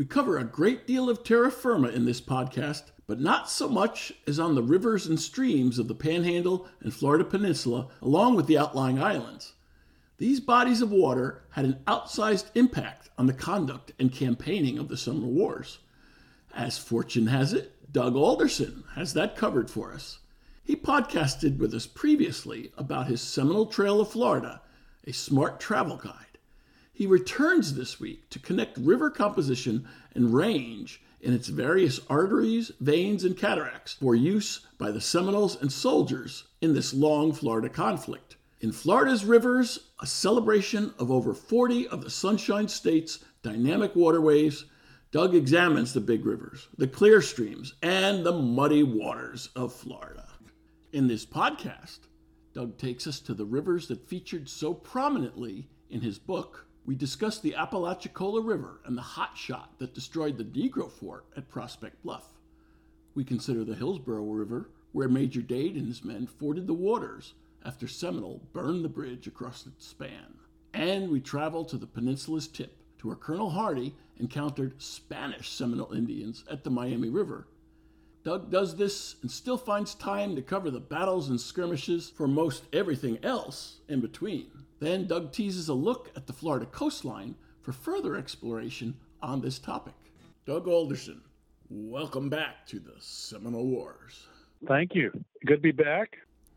We cover a great deal of terra firma in this podcast, but not so much as on the rivers and streams of the Panhandle and Florida Peninsula, along with the outlying islands. These bodies of water had an outsized impact on the conduct and campaigning of the Seminole Wars. As fortune has it, Doug Alderson has that covered for us. He podcasted with us previously about his seminal Trail of Florida, a smart travel guide. He returns this week to connect river composition and range in its various arteries, veins, and cataracts for use by the Seminoles and soldiers in this long Florida conflict. In Florida's Rivers, a celebration of over 40 of the Sunshine State's dynamic waterways, Doug examines the big rivers, the clear streams, and the muddy waters of Florida. In this podcast, Doug takes us to the rivers that featured so prominently in his book, we discussed the Apalachicola River and the hot shot that destroyed the Negro Fort at Prospect Bluff. We consider the Hillsborough River, where Major Dade and his men forded the waters after Seminole burned the bridge across its span. And we travel to the peninsula's tip, to where Colonel Harney encountered Spanish Seminole Indians at the Miami River. Doug does this and still finds time to cover the battles and skirmishes for most everything else in between. Then Doug teases a look at the Florida coastline for further exploration on this topic. Doug Alderson, welcome back to the Seminole Wars. Thank you. Good to be back.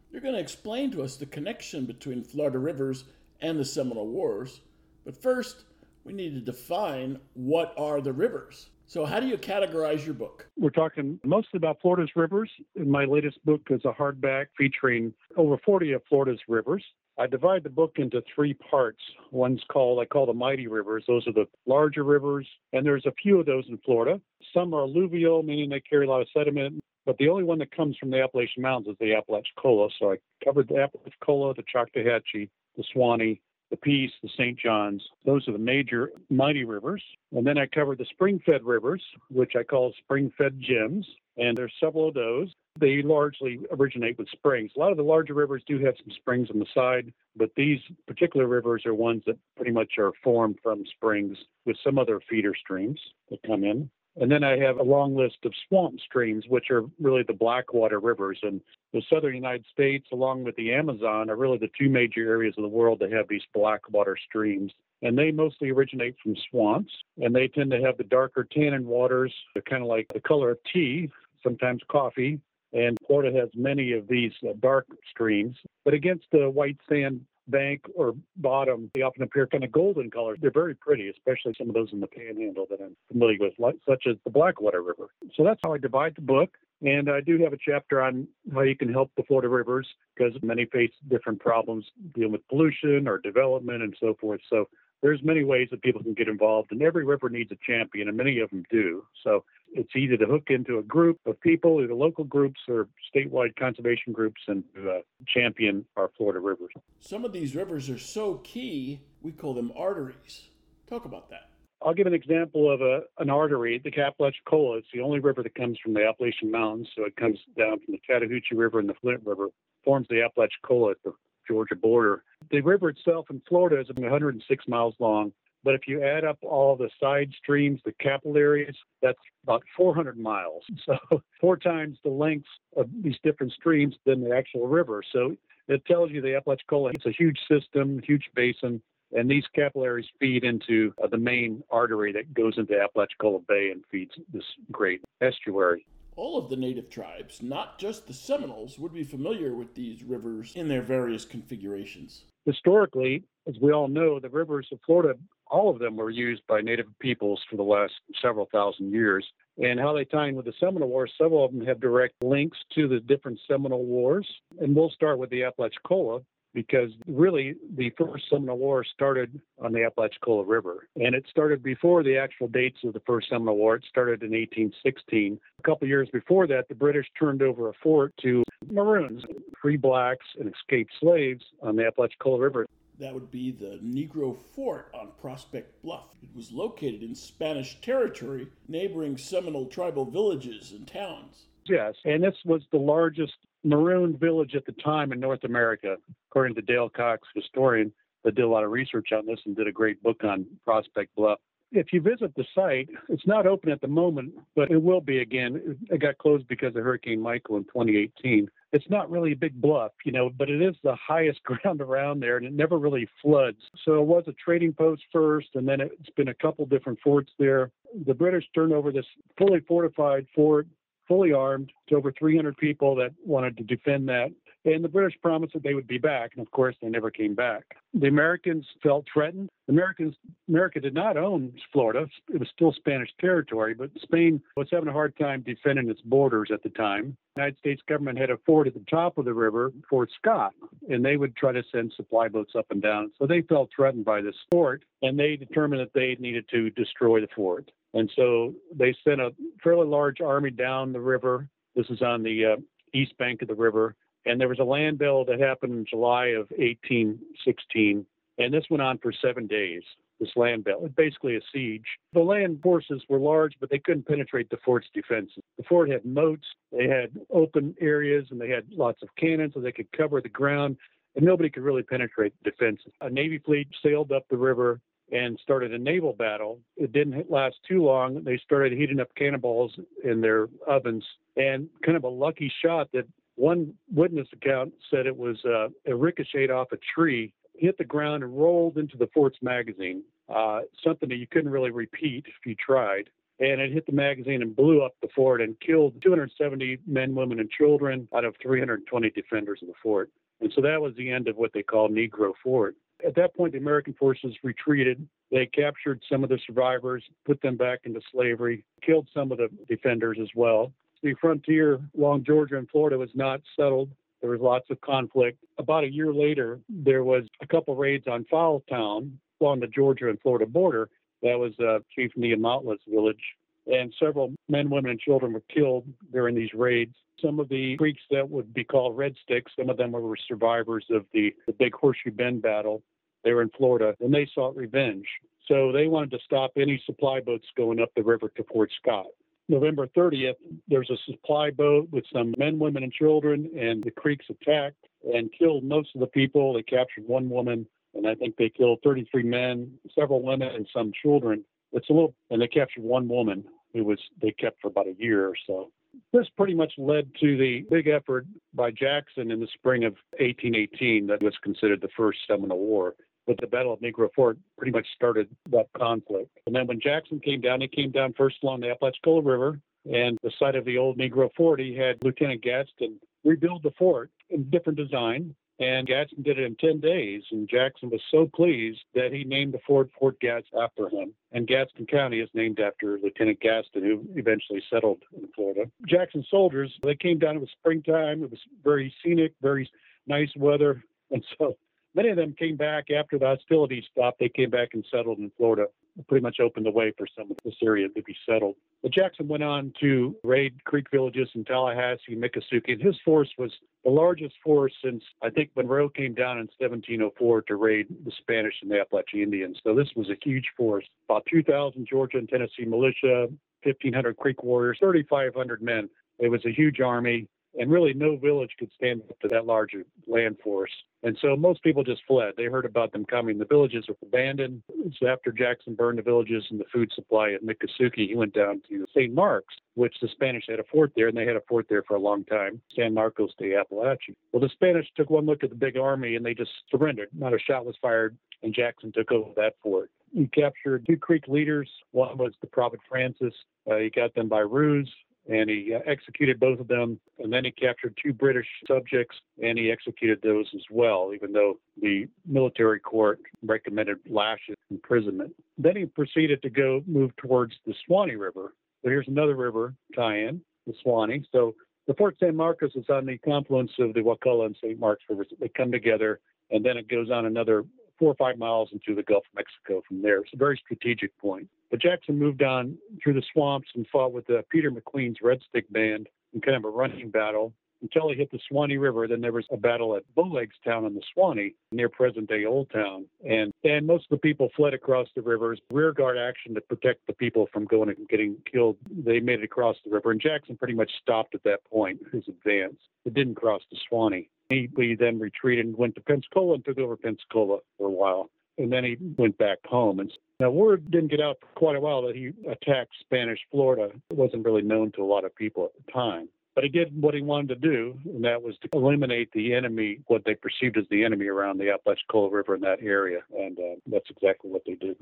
You're going to explain to us the connection between Florida rivers and the Seminole Wars, but first, we need to define what are the rivers. So, how do you categorize your book? We're talking mostly about Florida's rivers. My latest book is a hardback featuring over 40 of Florida's rivers. I divide the book into three parts. One's called, I call the mighty rivers. Those are the larger rivers, and there's a few of those in Florida. Some are alluvial, meaning they carry a lot of sediment, but the only one that comes from the Appalachian Mountains is the Apalachicola. So I covered the Apalachicola, the Choctawhatchee, the Suwannee, the Peace, the St. John's. Those are the major mighty rivers. And then I covered the spring fed rivers, which I call spring fed gems. And there's several of those. They largely originate with springs. A lot of the larger rivers do have some springs on the side, but these particular rivers are ones that pretty much are formed from springs with some other feeder streams that come in. And then I have a long list of swamp streams, which are really the blackwater rivers. And the southern United States, along with the Amazon, are really the two major areas of the world that have these blackwater streams. And they mostly originate from swamps, and they tend to have the darker tannin waters, they're kind of like the color of tea, sometimes coffee. And Florida has many of these uh, dark streams. But against the white sand bank or bottom, they often appear kind of golden colors. They're very pretty, especially some of those in the panhandle that I'm familiar with, such as the Blackwater River. So that's how I divide the book. And I do have a chapter on how you can help the Florida rivers because many face different problems dealing with pollution or development and so forth. So there's many ways that people can get involved, and every river needs a champion, and many of them do. So it's easy to hook into a group of people, either local groups or statewide conservation groups, and uh, champion our Florida rivers. Some of these rivers are so key, we call them arteries. Talk about that. I'll give an example of a, an artery, the Apalachicola. It's the only river that comes from the Appalachian Mountains. So it comes down from the Chattahoochee River and the Flint River, forms the Apalachicola at the Georgia border. The river itself in Florida is 106 miles long, but if you add up all the side streams, the capillaries, that's about 400 miles. So four times the length of these different streams than the actual river. So it tells you the Apalachicola, it's a huge system, huge basin, and these capillaries feed into uh, the main artery that goes into Apalachicola Bay and feeds this great estuary all of the native tribes, not just the Seminoles, would be familiar with these rivers in their various configurations. Historically, as we all know, the rivers of Florida, all of them were used by native peoples for the last several thousand years. And how they tie in with the Seminole Wars, several of them have direct links to the different Seminole Wars. And we'll start with the Apalachicola. Because really the first Seminole War started on the Apalachicola River. And it started before the actual dates of the first Seminole War. It started in 1816. A couple years before that, the British turned over a fort to Maroons, free blacks, and escaped slaves on the Apalachicola River. That would be the Negro Fort on Prospect Bluff. It was located in Spanish territory, neighboring Seminole tribal villages and towns. Yes, and this was the largest maroon village at the time in North America, according to Dale Cox, historian that did a lot of research on this and did a great book on Prospect Bluff. If you visit the site, it's not open at the moment, but it will be again. It got closed because of Hurricane Michael in 2018. It's not really a big bluff, you know, but it is the highest ground around there and it never really floods. So it was a trading post first, and then it's been a couple different forts there. The British turned over this fully fortified fort fully armed to over 300 people that wanted to defend that. And the British promised that they would be back, and of course, they never came back. The Americans felt threatened. Americans, America did not own Florida; it was still Spanish territory. But Spain was having a hard time defending its borders at the time. The United States government had a fort at the top of the river, Fort Scott, and they would try to send supply boats up and down. So they felt threatened by this fort, and they determined that they needed to destroy the fort. And so they sent a fairly large army down the river. This is on the uh, east bank of the river. And there was a land bill that happened in July of 1816. And this went on for seven days, this land bill. It's basically a siege. The land forces were large, but they couldn't penetrate the fort's defenses. The fort had moats, they had open areas, and they had lots of cannons so they could cover the ground. And nobody could really penetrate the defenses. A Navy fleet sailed up the river and started a naval battle. It didn't last too long. They started heating up cannonballs in their ovens, and kind of a lucky shot that one witness account said it was uh, a ricochet off a tree, hit the ground, and rolled into the fort's magazine. Uh, something that you couldn't really repeat if you tried. And it hit the magazine and blew up the fort and killed 270 men, women, and children out of 320 defenders of the fort. And so that was the end of what they call Negro Fort. At that point, the American forces retreated. They captured some of the survivors, put them back into slavery, killed some of the defenders as well. The frontier along Georgia and Florida was not settled. There was lots of conflict. About a year later, there was a couple raids on Fowltown along the Georgia and Florida border. That was uh, Chief Neamathla's village. And several men, women, and children were killed during these raids. Some of the Creeks that would be called Red Sticks, some of them were survivors of the, the big Horseshoe Bend battle. They were in Florida, and they sought revenge. So they wanted to stop any supply boats going up the river to Fort Scott. November 30th, there's a supply boat with some men, women, and children, and the Creeks attacked and killed most of the people. They captured one woman, and I think they killed 33 men, several women, and some children. It's a little, and they captured one woman who was they kept for about a year or so. This pretty much led to the big effort by Jackson in the spring of 1818 that was considered the first Seminole War. But the Battle of Negro Fort pretty much started that conflict. And then when Jackson came down, he came down first along the Apalachicola River and the site of the old Negro Fort. He had Lieutenant Gadsden rebuild the fort in different design. And Gadsden did it in 10 days. And Jackson was so pleased that he named the fort Fort Gadsden after him. And Gadsden County is named after Lieutenant Gadsden, who eventually settled in Florida. Jackson's soldiers, they came down, it was springtime, it was very scenic, very nice weather. And so many of them came back after the hostilities stopped. They came back and settled in Florida. pretty much opened the way for some of this area to be settled. But Jackson went on to raid Creek villages in Tallahassee, Miccosukee, and his force was the largest force since I think Monroe came down in 1704 to raid the Spanish and the Appalachian Indians. So this was a huge force. About 2,000 Georgia and Tennessee militia, 1,500 Creek warriors, 3,500 men. It was a huge army and really no village could stand up to that large land force. And so most people just fled. They heard about them coming. The villages were abandoned. So after Jackson burned the villages and the food supply at Miccosukee, he went down to St. Mark's, which the Spanish had a fort there, and they had a fort there for a long time, San Marcos de Apalache. Well, the Spanish took one look at the big army and they just surrendered. Not a shot was fired, and Jackson took over that fort. He captured two Creek leaders. One was the Prophet Francis. Uh, he got them by ruse and he uh, executed both of them. And then he captured two British subjects and he executed those as well, even though the military court recommended lashes imprisonment. Then he proceeded to go move towards the Suwannee River. So here's another river tie-in, the Suwannee. So the Fort San Marcos is on the confluence of the Wakulla and St. Marks rivers. They come together and then it goes on another four or five miles into the Gulf of Mexico from there. It's a very strategic point. But Jackson moved on through the swamps and fought with the Peter McQueen's Red Stick Band in kind of a running battle until he hit the Suwannee River. Then there was a battle at Bowlegs Town on the Suwannee near present day Old Town. And and most of the people fled across the rivers. Rear guard action to protect the people from going and getting killed. They made it across the river. And Jackson pretty much stopped at that point, his advance. It didn't cross the Suwannee. He, he then retreated and went to Pensacola and took over Pensacola for a while. And then he went back home. And now, word didn't get out for quite a while that he attacked Spanish Florida. It wasn't really known to a lot of people at the time. But he did what he wanted to do, and that was to eliminate the enemy, what they perceived as the enemy around the Apalachicola River in that area. And uh, that's exactly what they did.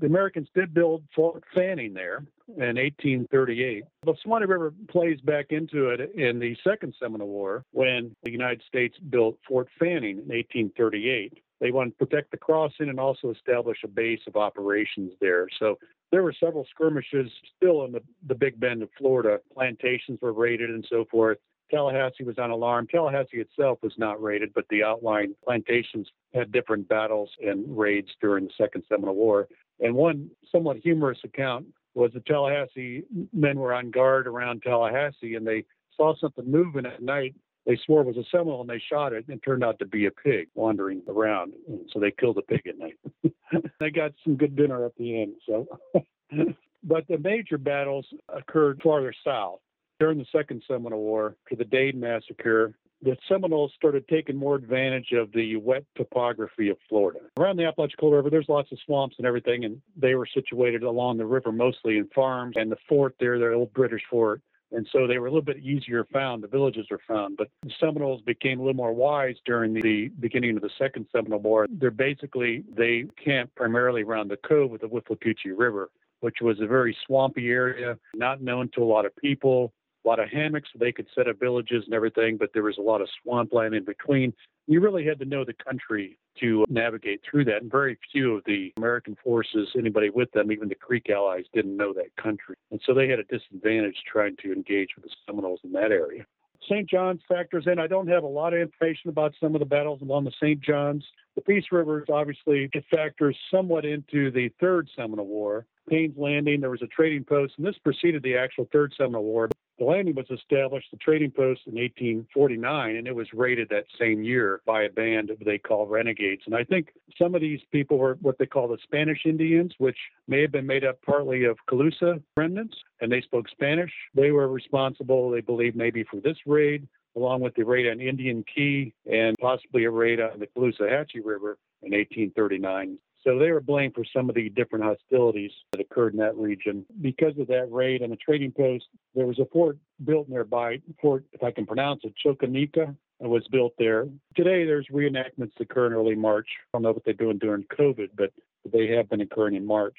The Americans did build Fort Fanning there in 1838. The Suwannee River plays back into it in the Second Seminole War when the United States built Fort Fanning in 1838. They wanted to protect the crossing and also establish a base of operations there. So there were several skirmishes still in the, the Big Bend of Florida. Plantations were raided and so forth. Tallahassee was on alarm. Tallahassee itself was not raided, but the outlying plantations had different battles and raids during the Second Seminole War. And one somewhat humorous account was the Tallahassee men were on guard around Tallahassee and they saw something moving at night they swore was a Seminole and they shot it and it turned out to be a pig wandering around. And so they killed the pig at night. they got some good dinner at the end. So, but the major battles occurred farther south during the Second Seminole War to the Dade Massacre. The Seminoles started taking more advantage of the wet topography of Florida. Around the Apalachicola River, there's lots of swamps and everything, and they were situated along the river mostly in farms. And the fort there, the old British fort, and so they were a little bit easier found. The villages were found, but the Seminoles became a little more wise during the beginning of the Second Seminole War. They're basically they camped primarily around the cove of the Withlacoochee River, which was a very swampy area, not known to a lot of people. A lot of hammocks, so they could set up villages and everything, but there was a lot of swampland in between. You really had to know the country to navigate through that. And very few of the American forces, anybody with them, even the Creek allies, didn't know that country. And so they had a disadvantage trying to engage with the Seminoles in that area. St. John's factors in. I don't have a lot of information about some of the battles along the St. John's. The Peace River is obviously it factors somewhat into the Third Seminole War. Payne's Landing, there was a trading post, and this preceded the actual Third Seminole War. The landing was established, the trading post, in 1849, and it was raided that same year by a band they call renegades. And I think some of these people were what they call the Spanish Indians, which may have been made up partly of Calusa remnants, and they spoke Spanish. They were responsible, they believe, maybe for this raid, along with the raid on Indian Key and possibly a raid on the Calusa Caloosahatchee River in 1839. So they were blamed for some of the different hostilities that occurred in that region. Because of that raid on the trading post, there was a fort built nearby, Fort, if I can pronounce it, Chokonikla. Was built there. Today, there's reenactments occur in early March. I don't know what they're doing during COVID, but they have been occurring in March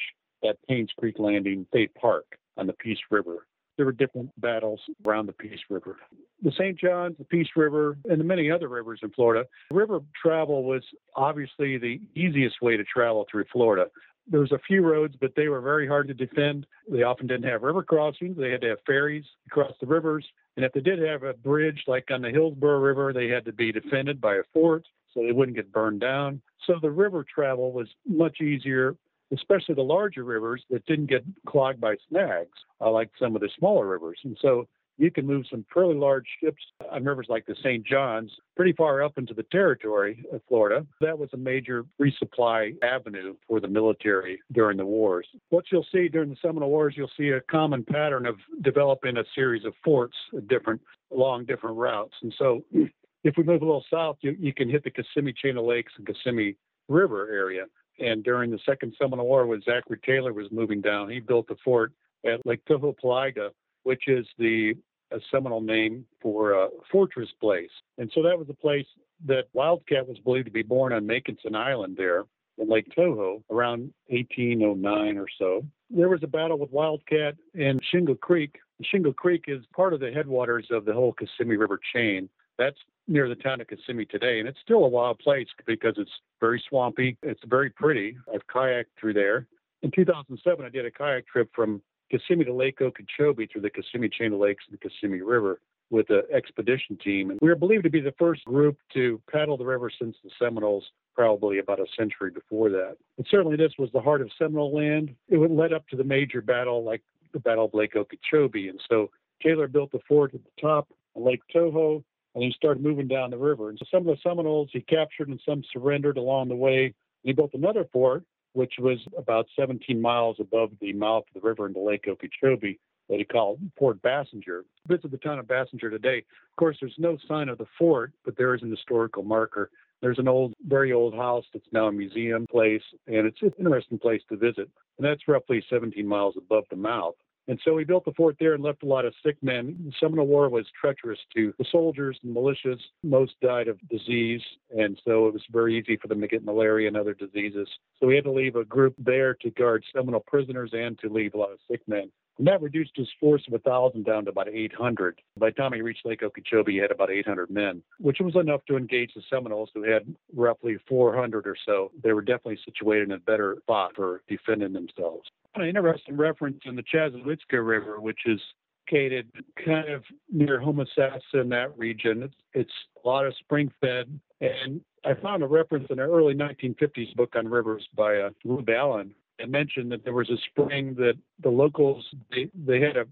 at Paynes Creek Landing State Park on the Peace River there were different battles around the Peace River. The St. Johns, the Peace River, and the many other rivers in Florida, river travel was obviously the easiest way to travel through Florida. There was a few roads, but they were very hard to defend. They often didn't have river crossings. They had to have ferries across the rivers. And if they did have a bridge, like on the Hillsborough River, they had to be defended by a fort so they wouldn't get burned down. So the river travel was much easier especially the larger rivers that didn't get clogged by snags, uh, like some of the smaller rivers. And so you can move some fairly large ships on rivers like the St. John's pretty far up into the territory of Florida. That was a major resupply avenue for the military during the wars. What you'll see during the Seminole Wars, you'll see a common pattern of developing a series of forts different along different routes. And so if we move a little south, you, you can hit the Kissimmee Chain of Lakes and Kissimmee River area. And during the Second Seminole War, when Zachary Taylor was moving down, he built a fort at Lake Tohopekaliga, which is the a Seminole name for a fortress place. And so that was the place that Wildcat was believed to be born on Makinson Island there in Lake Toho around 1809 or so. There was a battle with Wildcat in Shingle Creek. Shingle Creek is part of the headwaters of the whole Kissimmee River chain. That's near the town of Kissimmee today, and it's still a wild place because it's very swampy. It's very pretty. I've kayaked through there. In 2007, I did a kayak trip from Kissimmee to Lake Okeechobee through the Kissimmee Chain of Lakes and the Kissimmee River. with an expedition team. And we were believed to be the first group to paddle the river since the Seminoles, probably about a century before that. And certainly this was the heart of Seminole land. It led up to the major battle like the Battle of Lake Okeechobee. And so Taylor built the fort at the top of Lake Toho and he started moving down the river. And so some of the Seminoles he captured and some surrendered along the way. And He built another fort, which was about 17 miles above the mouth of the river into Lake Okeechobee that he called Fort Basinger. Visit the town of Basinger today. Of course, there's no sign of the fort, but there is an historical marker. There's an old, very old house that's now a museum place, and it's an interesting place to visit. And that's roughly 17 miles above the mouth. And so he built the fort there and left a lot of sick men. Seminole War was treacherous to the soldiers and militias. Most died of disease, and so it was very easy for them to get malaria and other diseases. So we had to leave a group there to guard Seminole prisoners and to leave a lot of sick men. And that reduced his force of 1,000 down to about 800. By the time he reached Lake Okeechobee, he had about 800 men, which was enough to engage the Seminoles, who had roughly 400 or so. They were definitely situated in a better spot for defending themselves. An interesting reference in the Chassahowitzka River, which is located kind of near Homosassa in that region. It's, it's a lot of spring fed. And I found a reference in an early 1950s book on rivers by uh, Allen, I mentioned that there was a spring that the locals they, they had a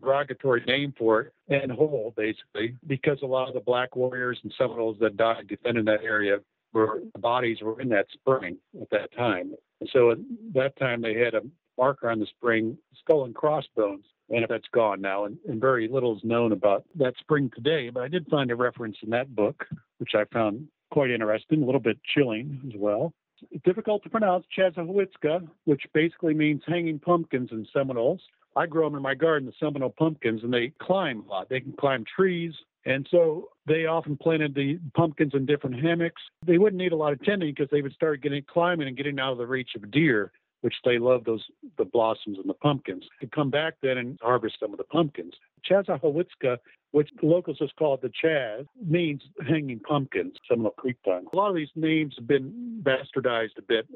derogatory name for it and hole basically because a lot of the black warriors and Seminoles that died defending that area were bodies were in that spring at that time. And so at that time they had a marker on the spring, skull and crossbones, and that's gone now, and, and very little is known about that spring today. But I did find a reference in that book, which I found quite interesting, a little bit chilling as well difficult to pronounce, Chassahowitzka, which basically means hanging pumpkins in Seminoles. I grow them in my garden, the Seminole pumpkins, and they climb a lot. They can climb trees, and so they often planted the pumpkins in different hammocks. They wouldn't need a lot of tending because they would start getting climbing and getting out of the reach of deer which they love those the blossoms and the pumpkins. To come back then and harvest some of the pumpkins. Chassahowitzka, which the locals just call it the Chaz, means hanging pumpkins, Seminole Creek time. A lot of these names have been bastardized a bit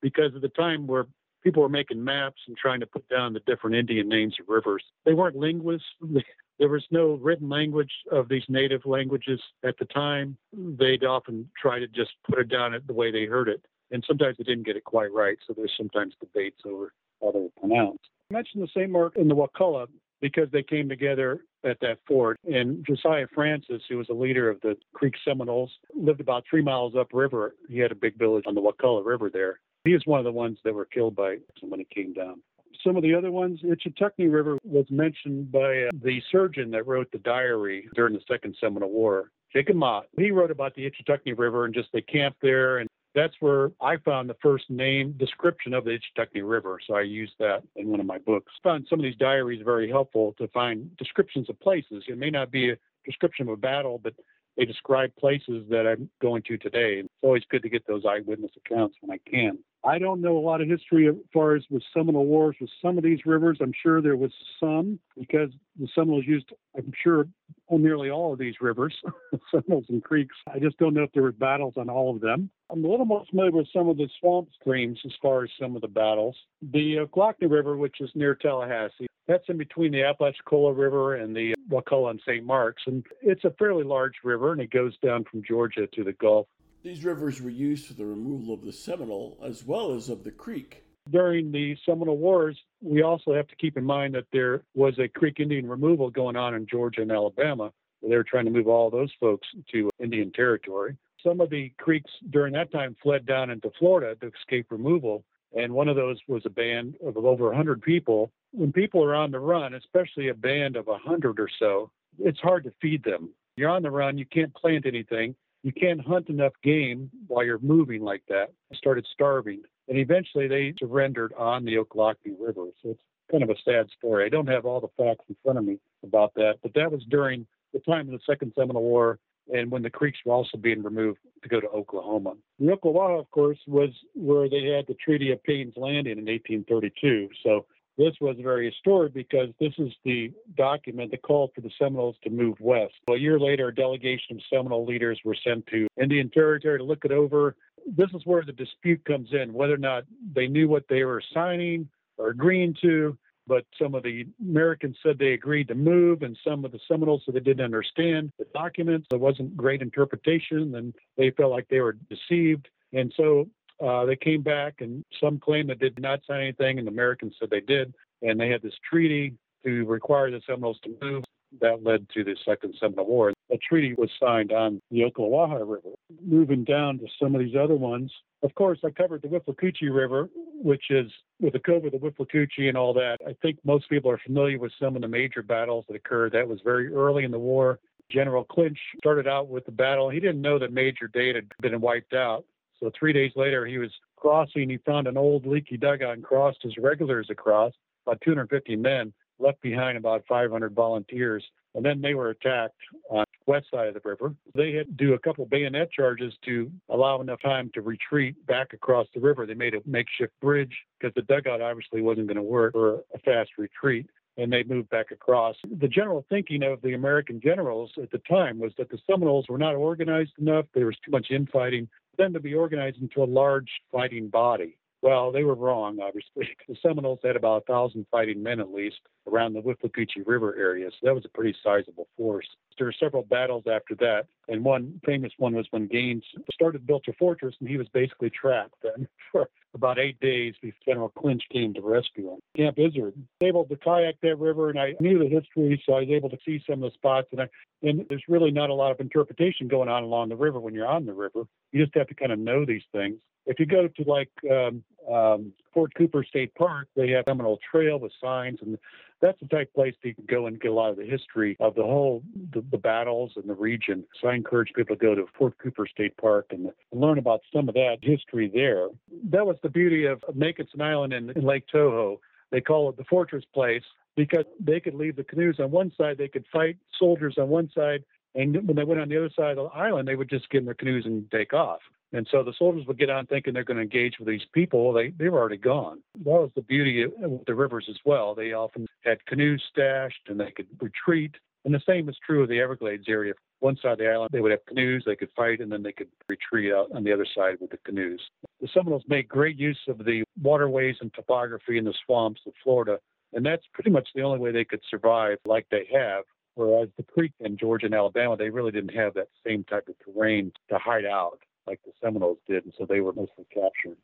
because of the time where people were making maps and trying to put down the different Indian names of rivers. They weren't linguists. There was no written language of these native languages at the time. They'd often try to just put it down the way they heard it and sometimes they didn't get it quite right. So there's sometimes debates over how they were pronounced. I mentioned the St. Mark and the Wakulla because they came together at that fort. And Josiah Francis, who was a leader of the Creek Seminoles, lived about three miles upriver. He had a big village on the Wakulla River there. He was one of the ones that were killed by when it came down. Some of the other ones, Ichetucknee River was mentioned by uh, the surgeon that wrote the diary during the Second Seminole War, Jacob Motte. He wrote about the Ichetucknee River and just they camped there and that's where I found the first name description of the Ichetucknee River. So I used that in one of my books. Found some of these diaries very helpful to find descriptions of places. It may not be a description of a battle, but they describe places that I'm going to today. It's always good to get those eyewitness accounts when I can. I don't know a lot of history as far as with Seminole Wars with some of these rivers. I'm sure there was some because the Seminoles used, I'm sure, on nearly all of these rivers, Seminoles and creeks. I just don't know if there were battles on all of them. I'm a little more familiar with some of the swamp streams as far as some of the battles. The uh, River, which is near Tallahassee, that's in between the Apalachicola River and the Wakulla and St. Mark's. And it's a fairly large river and it goes down from Georgia to the Gulf. These rivers were used for the removal of the Seminole as well as of the Creek. During the Seminole Wars, we also have to keep in mind that there was a Creek Indian removal going on in Georgia and Alabama. They were trying to move all those folks to Indian territory. Some of the creeks during that time fled down into Florida to escape removal. And one of those was a band of over 100 people. When people are on the run, especially a band of 100 or so, it's hard to feed them. You're on the run, you can't plant anything you can't hunt enough game while you're moving like that. I started starving. And eventually they surrendered on the Ochlockonee River. So it's kind of a sad story. I don't have all the facts in front of me about that, but that was during the time of the Second Seminole War and when the creeks were also being removed to go to Oklahoma. The Ocklawaha, of course, was where they had the Treaty of Payne's Landing in 1832. So this was very historic because this is the document that called for the Seminoles to move west. A year later, a delegation of Seminole leaders were sent to Indian Territory to look it over. This is where the dispute comes in whether or not they knew what they were signing or agreeing to. but some of the Americans said they agreed to move, and some of the Seminoles said they didn't understand the documents. There wasn't great interpretation, and they felt like they were deceived. And so uh, they came back, and some claimed they did not sign anything, and the Americans said they did. And they had this treaty to require the Seminoles to move. That led to the Second Seminole War. A treaty was signed on the Ocklawaha River. Moving down to some of these other ones, of course, I covered the Withlacoochee River, which is with the Cove of the Withlacoochee and all that. I think most people are familiar with some of the major battles that occurred. That was very early in the war. General Clinch started out with the battle. He didn't know that Major Dade had been wiped out. So three days later, he was crossing. He found an old leaky dugout and crossed his regulars across, about 250 men, left behind about 500 volunteers. And then they were attacked on the west side of the river. They had to do a couple bayonet charges to allow enough time to retreat back across the river. They made a makeshift bridge because the dugout obviously wasn't going to work for a fast retreat and they moved back across. The general thinking of the American generals at the time was that the Seminoles were not organized enough. There was too much infighting them to be organized into a large fighting body. Well, they were wrong, obviously. The Seminoles had about a thousand fighting men at least around the Withlacoochee River area, so that was a pretty sizable force. There were several battles after that, and one famous one was when Gaines started built a fortress, and he was basically trapped then for about eight days before General Clinch came to rescue him. Camp Izard, able to kayak that river, and I knew the history, so I was able to see some of the spots. And, I, and there's really not a lot of interpretation going on along the river when you're on the river. You just have to kind of know these things. If you go to like um, um, Fort Cooper State Park, they have Seminole Trail with signs, and that's the type of place that you can go and get a lot of the history of the whole the, the battles and the region. So I encourage people to go to Fort Cooper State Park and, and learn about some of that history there. That was the beauty of Makinson Island in, in Lake Toho. They call it the fortress place because they could leave the canoes on one side, they could fight soldiers on one side, and when they went on the other side of the island, they would just get in their canoes and take off. And so the soldiers would get on thinking they're going to engage with these people. They, they were already gone. That was the beauty of the rivers as well. They often had canoes stashed and they could retreat. And the same is true of the Everglades area. One side of the island, they would have canoes, they could fight, and then they could retreat out on the other side with the canoes. The Seminoles made great use of the waterways and topography in the swamps of Florida. And that's pretty much the only way they could survive like they have. Whereas the Creek in Georgia and Alabama, they really didn't have that same type of terrain to hide out like the Seminoles did, and so they were mostly captured.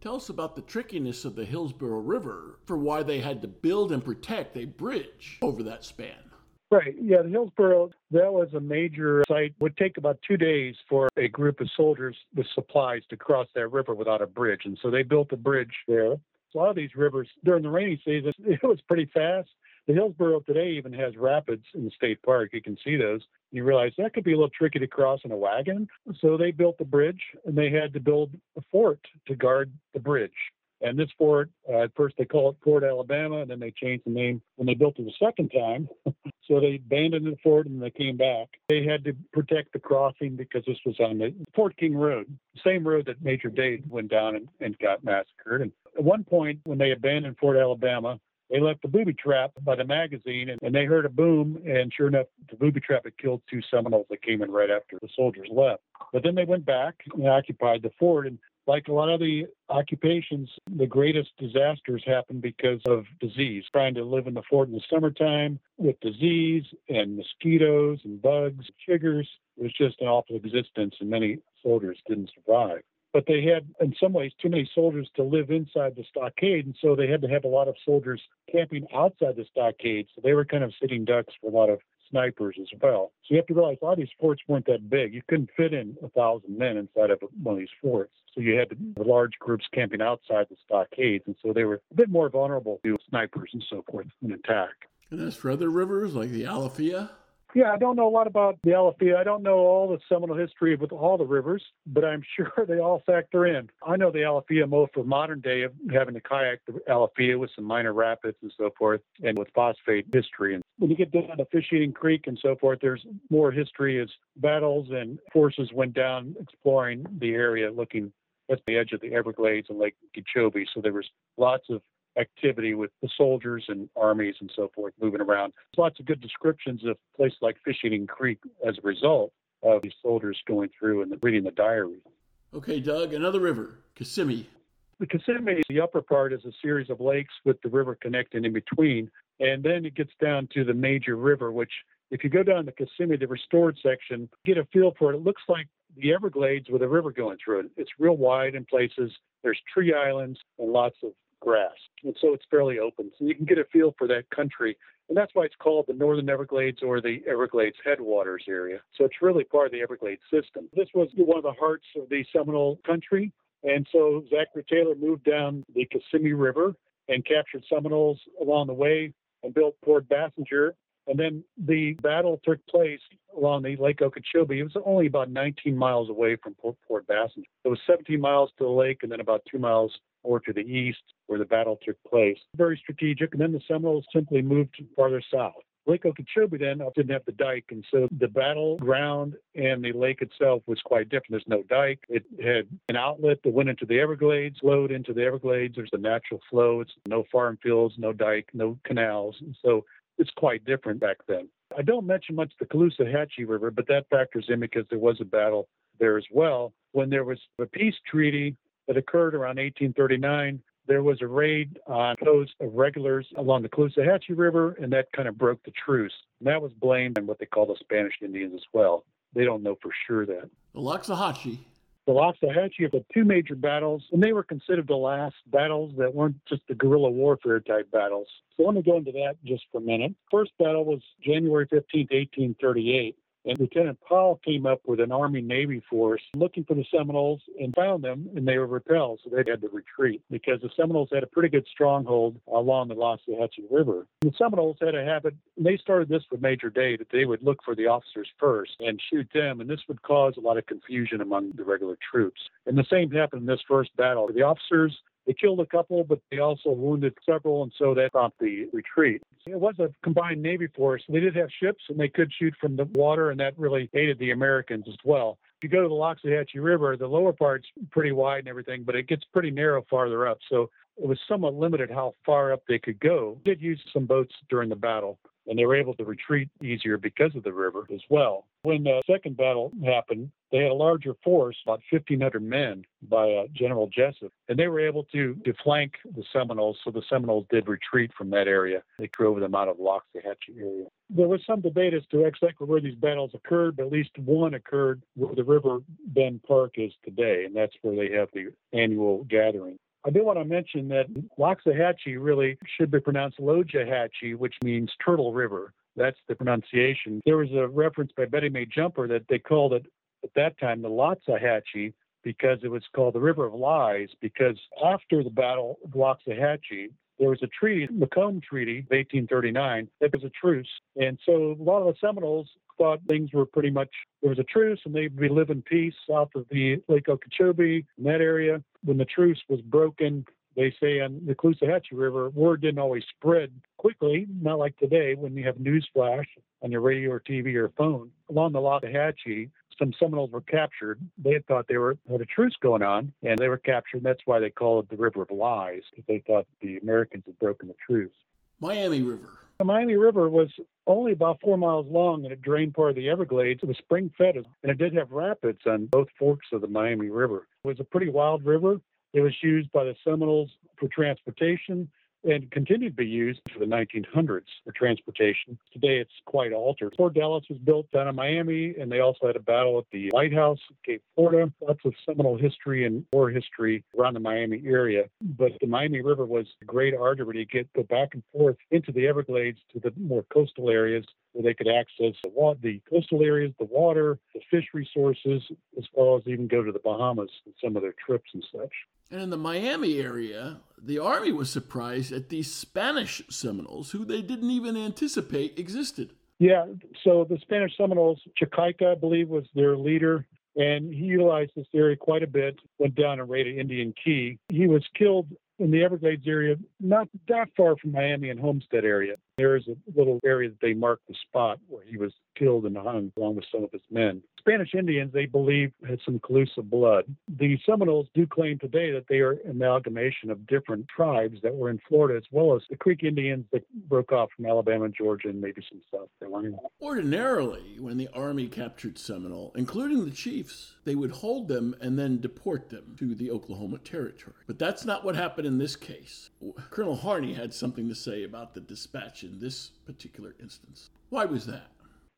Tell us about the trickiness of the Hillsborough River for why they had to build and protect a bridge over that span. Right. Yeah, the Hillsborough, that was a major site. It would take about two days for a group of soldiers with supplies to cross that river without a bridge. And so they built a bridge there. A lot of these rivers during the rainy season, it was pretty fast. The Hillsborough today even has rapids in the state park. You can see those. You realize that could be a little tricky to cross in a wagon. So they built the bridge and they had to build a fort to guard the bridge. And this fort, uh, at first they called it Fort Alabama, and then they changed the name when they built it the second time. so they abandoned the fort and they came back. They had to protect the crossing because this was on the Fort King Road, same road that Major Dade went down and, and got massacred. And at one point, when they abandoned Fort Alabama, they left the booby trap by the magazine and, and, they heard a boom and sure enough the booby trap had killed two seminoles that came in right after the soldiers left. But then they went back and occupied the fort and like a lot of the occupations the greatest disasters happened because of disease. Trying to live in the fort in the summertime with disease and mosquitoes and bugs chiggers it was just an awful existence and many soldiers didn't survive but they had, in some ways, too many soldiers to live inside the stockade, and so they had to have a lot of soldiers camping outside the stockade. So they were kind of sitting ducks for a lot of snipers as well. So you have to realize a lot of these forts weren't that big. You couldn't fit in a thousand men inside of one of these forts. So you had large groups camping outside the stockades, and so they were a bit more vulnerable to snipers and so forth in attack. And as for other rivers like the Alafia, yeah, I don't know a lot about the Alafia. I don't know all the seminal history with all the rivers, but I'm sure they all factor in. I know the Alafia more for modern day of having to kayak the Alafia with some minor rapids and so forth, and with phosphate history. And when you get down to Fish Eating Creek and so forth, there's more history as battles and forces went down exploring the area, looking at the edge of the Everglades and Lake Okeechobee. So there was lots of activity with the soldiers and armies and so forth moving around. There's lots of good descriptions of places like Fish Eating Creek as a result of these soldiers going through and reading the diary. Okay, Doug, another river, Kissimmee. The Kissimmee, the upper part is a series of lakes with the river connecting in between. And then it gets down to the major river, which if you go down the Kissimmee, the restored section, get a feel for it. It looks like the Everglades with a river going through it. It's real wide in places. There's tree islands and lots of grass. And so it's fairly open. So you can get a feel for that country. And that's why it's called the Northern Everglades or the Everglades headwaters area. So it's really part of the Everglades system. This was one of the hearts of the Seminole country. And so Zachary Taylor moved down the Kissimmee River and captured Seminoles along the way and built Fort Basinger and then the battle took place along the Lake Okeechobee. It was only about 19 miles away from Port, Fort Basinger. It was 17 miles to the lake and then about two miles more to the east where the battle took place. Very strategic. And then the Seminoles simply moved farther south. Lake Okeechobee then didn't have the dike, and so the battleground and the lake itself was quite different. There's no dike. It had an outlet that went into the Everglades, flowed into the Everglades. There's a natural flow. It's no farm fields, no dike, no canals. And so it's quite different back then. I don't mention much the Caloosahatchee River, but that factors in because there was a battle there as well. When there was a peace treaty that occurred around 1839, there was a raid on of regulars along the Caloosahatchee River, and that kind of broke the truce. And that was blamed on what they call the Spanish Indians as well. They don't know for sure that. The Loxahatchee the Loxahatchee had two major battles, and they were considered the last battles that weren't just the guerrilla warfare type battles. So let me go into that just for a minute. First battle was January 15, 1838. And Lieutenant Powell came up with an Army Navy force looking for the Seminoles and found them, and they were repelled, so they had to retreat because the Seminoles had a pretty good stronghold along the Loxahatchee River. The Seminoles had a habit, and they started this with Major Dade, that they would look for the officers first and shoot them, and this would cause a lot of confusion among the regular troops. And the same happened in this first battle. The officers they killed a couple, but they also wounded several, and so that stopped the retreat. It was a combined Navy force. They did have ships, and they could shoot from the water, and that really aided the Americans as well. If you go to the Loxahatchee River, the lower part's pretty wide and everything, but it gets pretty narrow farther up. So it was somewhat limited how far up they could go. They did use some boats during the battle, and they were able to retreat easier because of the river as well. When the second battle happened, they had a larger force, about 1,500 men by uh, General Jesup, and they were able to, to flank the Seminoles, so the Seminoles did retreat from that area. They drove them out of the Loxahatchee area. There was some debate as to exactly where these battles occurred, but at least one occurred where the River Bend Park is today, and that's where they have the annual gathering. I do want to mention that Loxahatchee really should be pronounced Lojahatchee, which means Turtle River. That's the pronunciation. There was a reference by Betty Mae Jumper that they called it at that time the Loxahatchee because it was called the River of Lies because after the Battle of Loxahatchee, there was a treaty, the Macomb Treaty of 1839, that was a truce. And so a lot of the Seminoles thought things were pretty much, there was a truce and they'd be living peace south of the Lake Okeechobee in that area. When the truce was broken, they say on the Caloosahatchee River, word didn't always spread quickly, not like today when you have news flash on your radio or TV or phone. Along the Loxahatchee, some Seminoles were captured. They had thought they were had a truce going on, and they were captured. That's why they call it the River of Lies, because they thought the Americans had broken the truce. Miami River. The Miami River was only about four miles long and it drained part of the Everglades. It was spring fed and it did have rapids on both forks of the Miami River. It was a pretty wild river. It was used by the Seminoles for transportation and continued to be used for the 1900s for transportation. Today it's quite altered. Fort Dallas was built down in Miami, and they also had a battle at the lighthouse Cape Florida. Lots of Seminole history and war history around the Miami area. But the Miami River was a great artery to get go back and forth into the Everglades to the more coastal areas where they could access the, water, the coastal areas, the water, the fish resources, as well as even go to the Bahamas in some of their trips and such. And in the Miami area, the Army was surprised at these Spanish Seminoles who they didn't even anticipate existed. Yeah, so the Spanish Seminoles, Chakaika, I believe, was their leader, and he utilized this area quite a bit, went down and raided Indian Key. He was killed in the Everglades area, not that far from Miami and Homestead area. There is a little area that they marked the spot where he was killed and hung along with some of his men. Spanish Indians, they believe, had some Calusa blood. The Seminoles do claim today that they are amalgamation of different tribes that were in Florida, as well as the Creek Indians that broke off from Alabama, Georgia, and maybe some South Carolina. Ordinarily, when the Army captured Seminole, including the chiefs, they would hold them and then deport them to the Oklahoma Territory. But that's not what happened in this case. Colonel Harney had something to say about the dispatch in this particular instance. Why was that?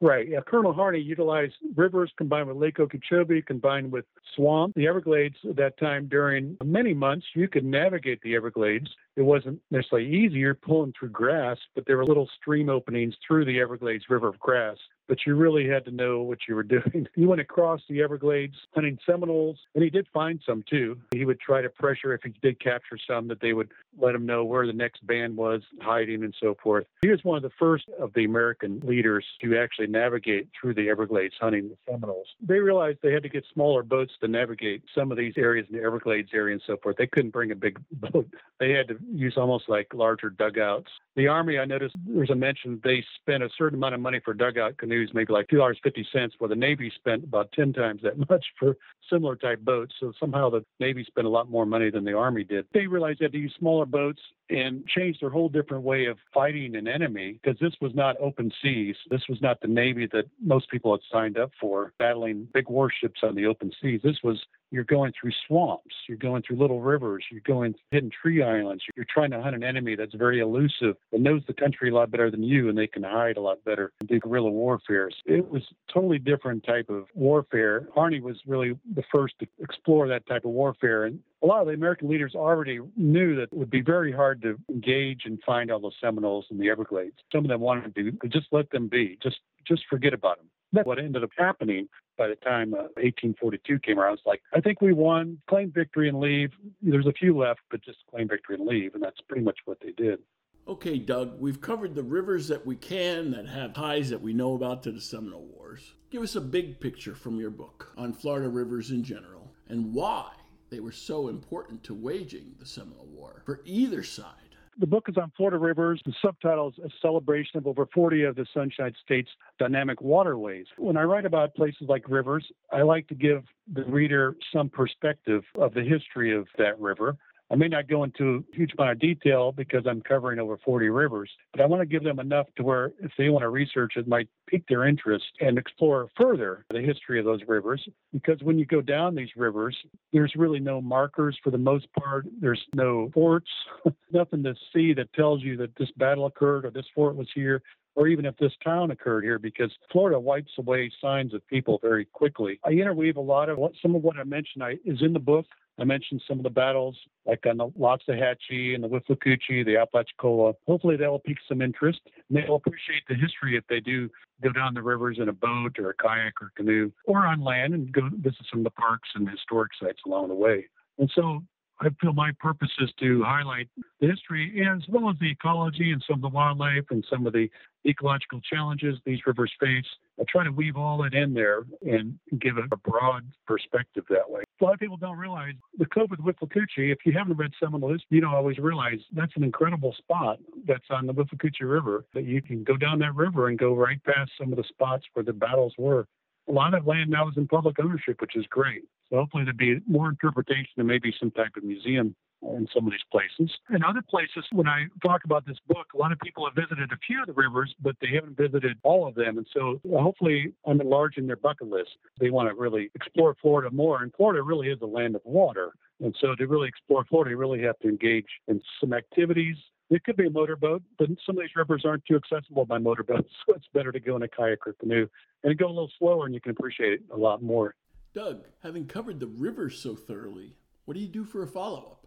Right. Yeah. Colonel Harney utilized rivers combined with Lake Okeechobee, combined with swamp. The Everglades at that time, during many months, you could navigate the Everglades. It wasn't necessarily easier pulling through grass, but there were little stream openings through the Everglades River of grass but you really had to know what you were doing. He went across the Everglades hunting Seminoles, and he did find some too. He would try to pressure, if he did capture some, that they would let him know where the next band was hiding and so forth. He was one of the first of the American leaders to actually navigate through the Everglades hunting the Seminoles. They realized they had to get smaller boats to navigate some of these areas in the Everglades area and so forth. They couldn't bring a big boat. They had to use almost like larger dugouts. The Army, I noticed there's a mention they spent a certain amount of money for dugout canoes maybe like two dollars fifty cents, where the Navy spent about ten times that much for similar type boats. So somehow the Navy spent a lot more money than the Army did. They realized they had to use smaller boats and change their whole different way of fighting an enemy because this was not open seas. This was not the Navy that most people had signed up for, battling big warships on the open seas. This was you're going through swamps, you're going through little rivers, you're going hidden tree islands, you're trying to hunt an enemy that's very elusive and knows the country a lot better than you and they can hide a lot better and do guerrilla warfare. It was totally different type of warfare. Harney was really the first to explore that type of warfare and a lot of the American leaders already knew that it would be very hard to engage and find all the Seminoles in the Everglades. Some of them wanted to just let them be, just just forget about them. That's what ended up happening by the time uh, 1842 came around. It's like, I think we won, claim victory and leave. There's a few left, but just claim victory and leave. And that's pretty much what they did. Okay, Doug, we've covered the rivers that we can that have ties that we know about to the Seminole Wars. Give us a big picture from your book on Florida rivers in general and why they were so important to waging the Seminole War for either side. The book is on Florida rivers. The subtitle is A Celebration of Over 40 of the Sunshine State's Dynamic Waterways. When I write about places like rivers, I like to give the reader some perspective of the history of that river. I may not go into a huge amount of detail because I'm covering over 40 rivers, but I want to give them enough to where if they want to research it, might pique their interest and explore further the history of those rivers. Because when you go down these rivers, there's really no markers for the most part. There's no forts, nothing to see that tells you that this battle occurred or this fort was here or even if this town occurred here, because Florida wipes away signs of people very quickly. I interweave a lot of what some of what I mentioned I, is in the book. I mentioned some of the battles, like on the Loxahatchee and the Withlacoochee, the Apalachicola. Hopefully, that will pique some interest. And they'll appreciate the history if they do go down the rivers in a boat or a kayak or canoe, or on land and go visit some of the parks and historic sites along the way. And so I feel my purpose is to highlight the history as well as the ecology and some of the wildlife and some of the ecological challenges these rivers face. I try to weave all that in there and give a broad perspective that way. A lot of people don't realize the Cove of Withlacoochee, if you haven't read some Seminole history, you don't always realize that's an incredible spot that's on the Withlacoochee River that you can go down that river and go right past some of the spots where the battles were. A lot of land now is in public ownership, which is great. So hopefully there'll be more interpretation and maybe some type of museum in some of these places. In other places, when I talk about this book, a lot of people have visited a few of the rivers, but they haven't visited all of them. And so uh, hopefully I'm enlarging their bucket list. They want to really explore Florida more. And Florida really is a land of water. And so to really explore Florida, you really have to engage in some activities. It could be a motorboat, but some of these rivers aren't too accessible by motorboats. So it's better to go in a kayak or canoe and go a little slower and you can appreciate it a lot more. Doug, having covered the river so thoroughly, what do you do for a follow up?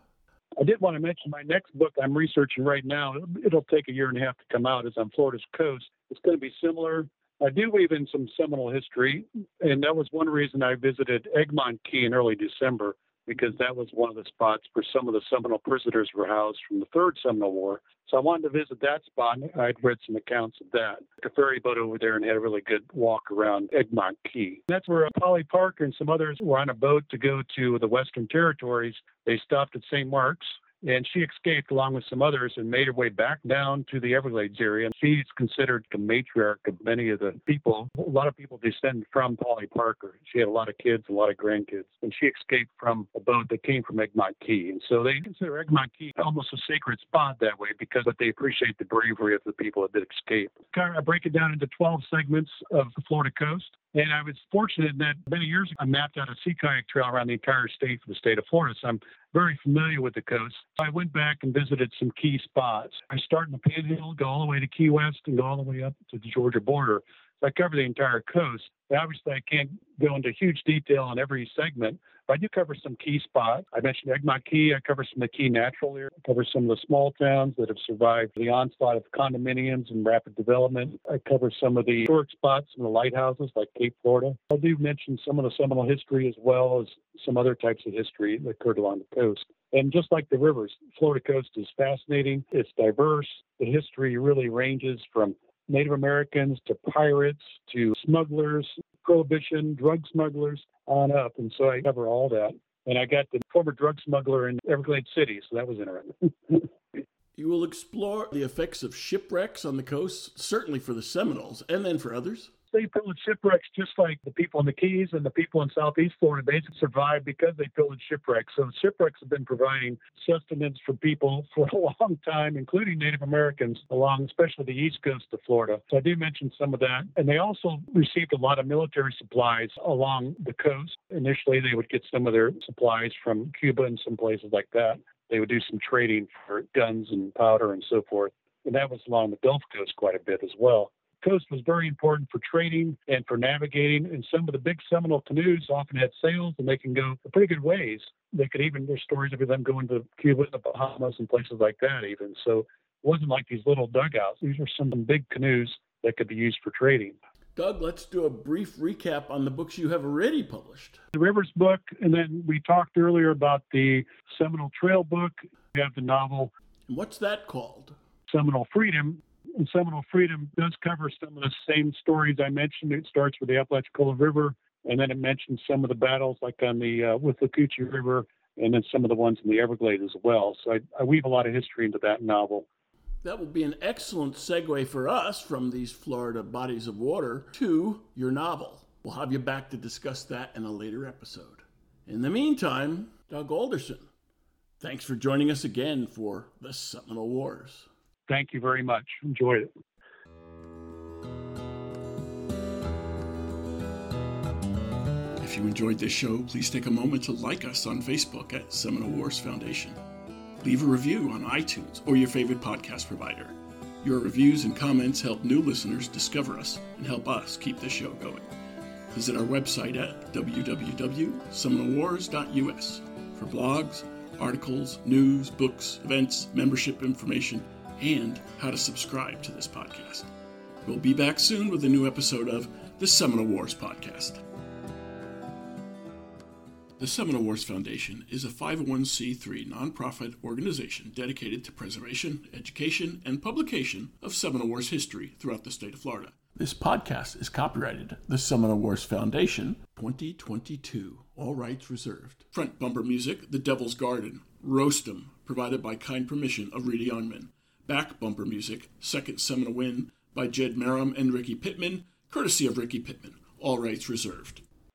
I did want to mention my next book I'm researching right now. It'll take a year and a half to come out. It's on Florida's coast. It's going to be similar. I do weave in some Seminole history, and that was one reason I visited Egmont Key in early December because that was one of the spots where some of the Seminole prisoners were housed from the Third Seminole War. So I wanted to visit that spot. I'd read some accounts of that. Took a ferry boat over there and had a really good walk around Egmont Key. That's where uh, Polly Parker and some others were on a boat to go to the Western Territories. They stopped at St. Marks And she escaped along with some others and made her way back down to the Everglades area. And she's considered the matriarch of many of the people. A lot of people descend from Polly Parker. She had a lot of kids, a lot of grandkids. And she escaped from a boat that came from Egmont Key. And so they consider Egmont Key almost a sacred spot that way because they appreciate the bravery of the people that did escape. I break it down into 12 segments of the Florida coast. And I was fortunate that many years ago, I mapped out a sea kayak trail around the entire state for the state of Florida. So I'm very familiar with the coast. So I went back and visited some key spots. I start in the Panhandle, go all the way to Key West, and go all the way up to the Georgia border. So I cover the entire coast. Obviously, I can't go into huge detail on every segment, I do cover some key spots. I mentioned Egmont Key. I cover some of the key natural areas. I cover some of the small towns that have survived the onslaught of condominiums and rapid development. I cover some of the historic spots and the lighthouses like Cape Florida. I do mention some of the Seminole history as well as some other types of history that occurred along the coast. And just like the rivers, Florida coast is fascinating. It's diverse. The history really ranges from Native Americans to pirates to smugglers, prohibition, drug smugglers, on up. And so I cover all that. And I got the former drug smuggler in Everglades City, so that was interesting. you will explore the effects of shipwrecks on the coast, certainly for the Seminoles, and then for others they pillaged shipwrecks just like the people in the Keys and the people in Southeast Florida. They survived because they pillaged shipwrecks. So shipwrecks have been providing sustenance for people for a long time, including Native Americans along, especially the east coast of Florida. So I do mention some of that. And they also received a lot of military supplies along the coast. Initially, they would get some of their supplies from Cuba and some places like that. They would do some trading for guns and powder and so forth. And that was along the Gulf Coast quite a bit as well coast was very important for trading and for navigating. And some of the big Seminole canoes often had sails and they can go a pretty good ways. They could even, there's stories of them going to Cuba and the Bahamas and places like that, even. So it wasn't like these little dugouts. These were some big canoes that could be used for trading. Doug, let's do a brief recap on the books you have already published. The Rivers book, and then we talked earlier about the Seminole Trail book. We have the novel. What's that called? Seminole Freedom and Seminole Freedom does cover some of the same stories I mentioned. It starts with the Apalachicola River, and then it mentions some of the battles like on the uh, Withlacoochee River, and then some of the ones in the Everglades as well. So I, I weave a lot of history into that novel. That will be an excellent segue for us from these Florida bodies of water to your novel. We'll have you back to discuss that in a later episode. In the meantime, Doug Alderson, thanks for joining us again for the Seminole Wars. Thank you very much. Enjoyed it. If you enjoyed this show, please take a moment to like us on Facebook at Seminole Wars Foundation. Leave a review on iTunes or your favorite podcast provider. Your reviews and comments help new listeners discover us and help us keep the show going. Visit our website at www.seminolewars.us for blogs, articles, news, books, events, membership information, and how to subscribe to this podcast. We'll be back soon with a new episode of the Seminole Wars Podcast. The Seminole Wars Foundation is a 501c3 nonprofit organization dedicated to preservation, education, and publication of Seminole Wars history throughout the state of Florida. This podcast is copyrighted the Seminole Wars Foundation 2022. All rights reserved. Front bumper music, The Devil's Garden, Roast 'em, provided by kind permission of Reedy Unman. Back bumper music, Second Seminole Win by Jed Marum and Ricky Pittman, courtesy of Ricky Pittman. All rights reserved.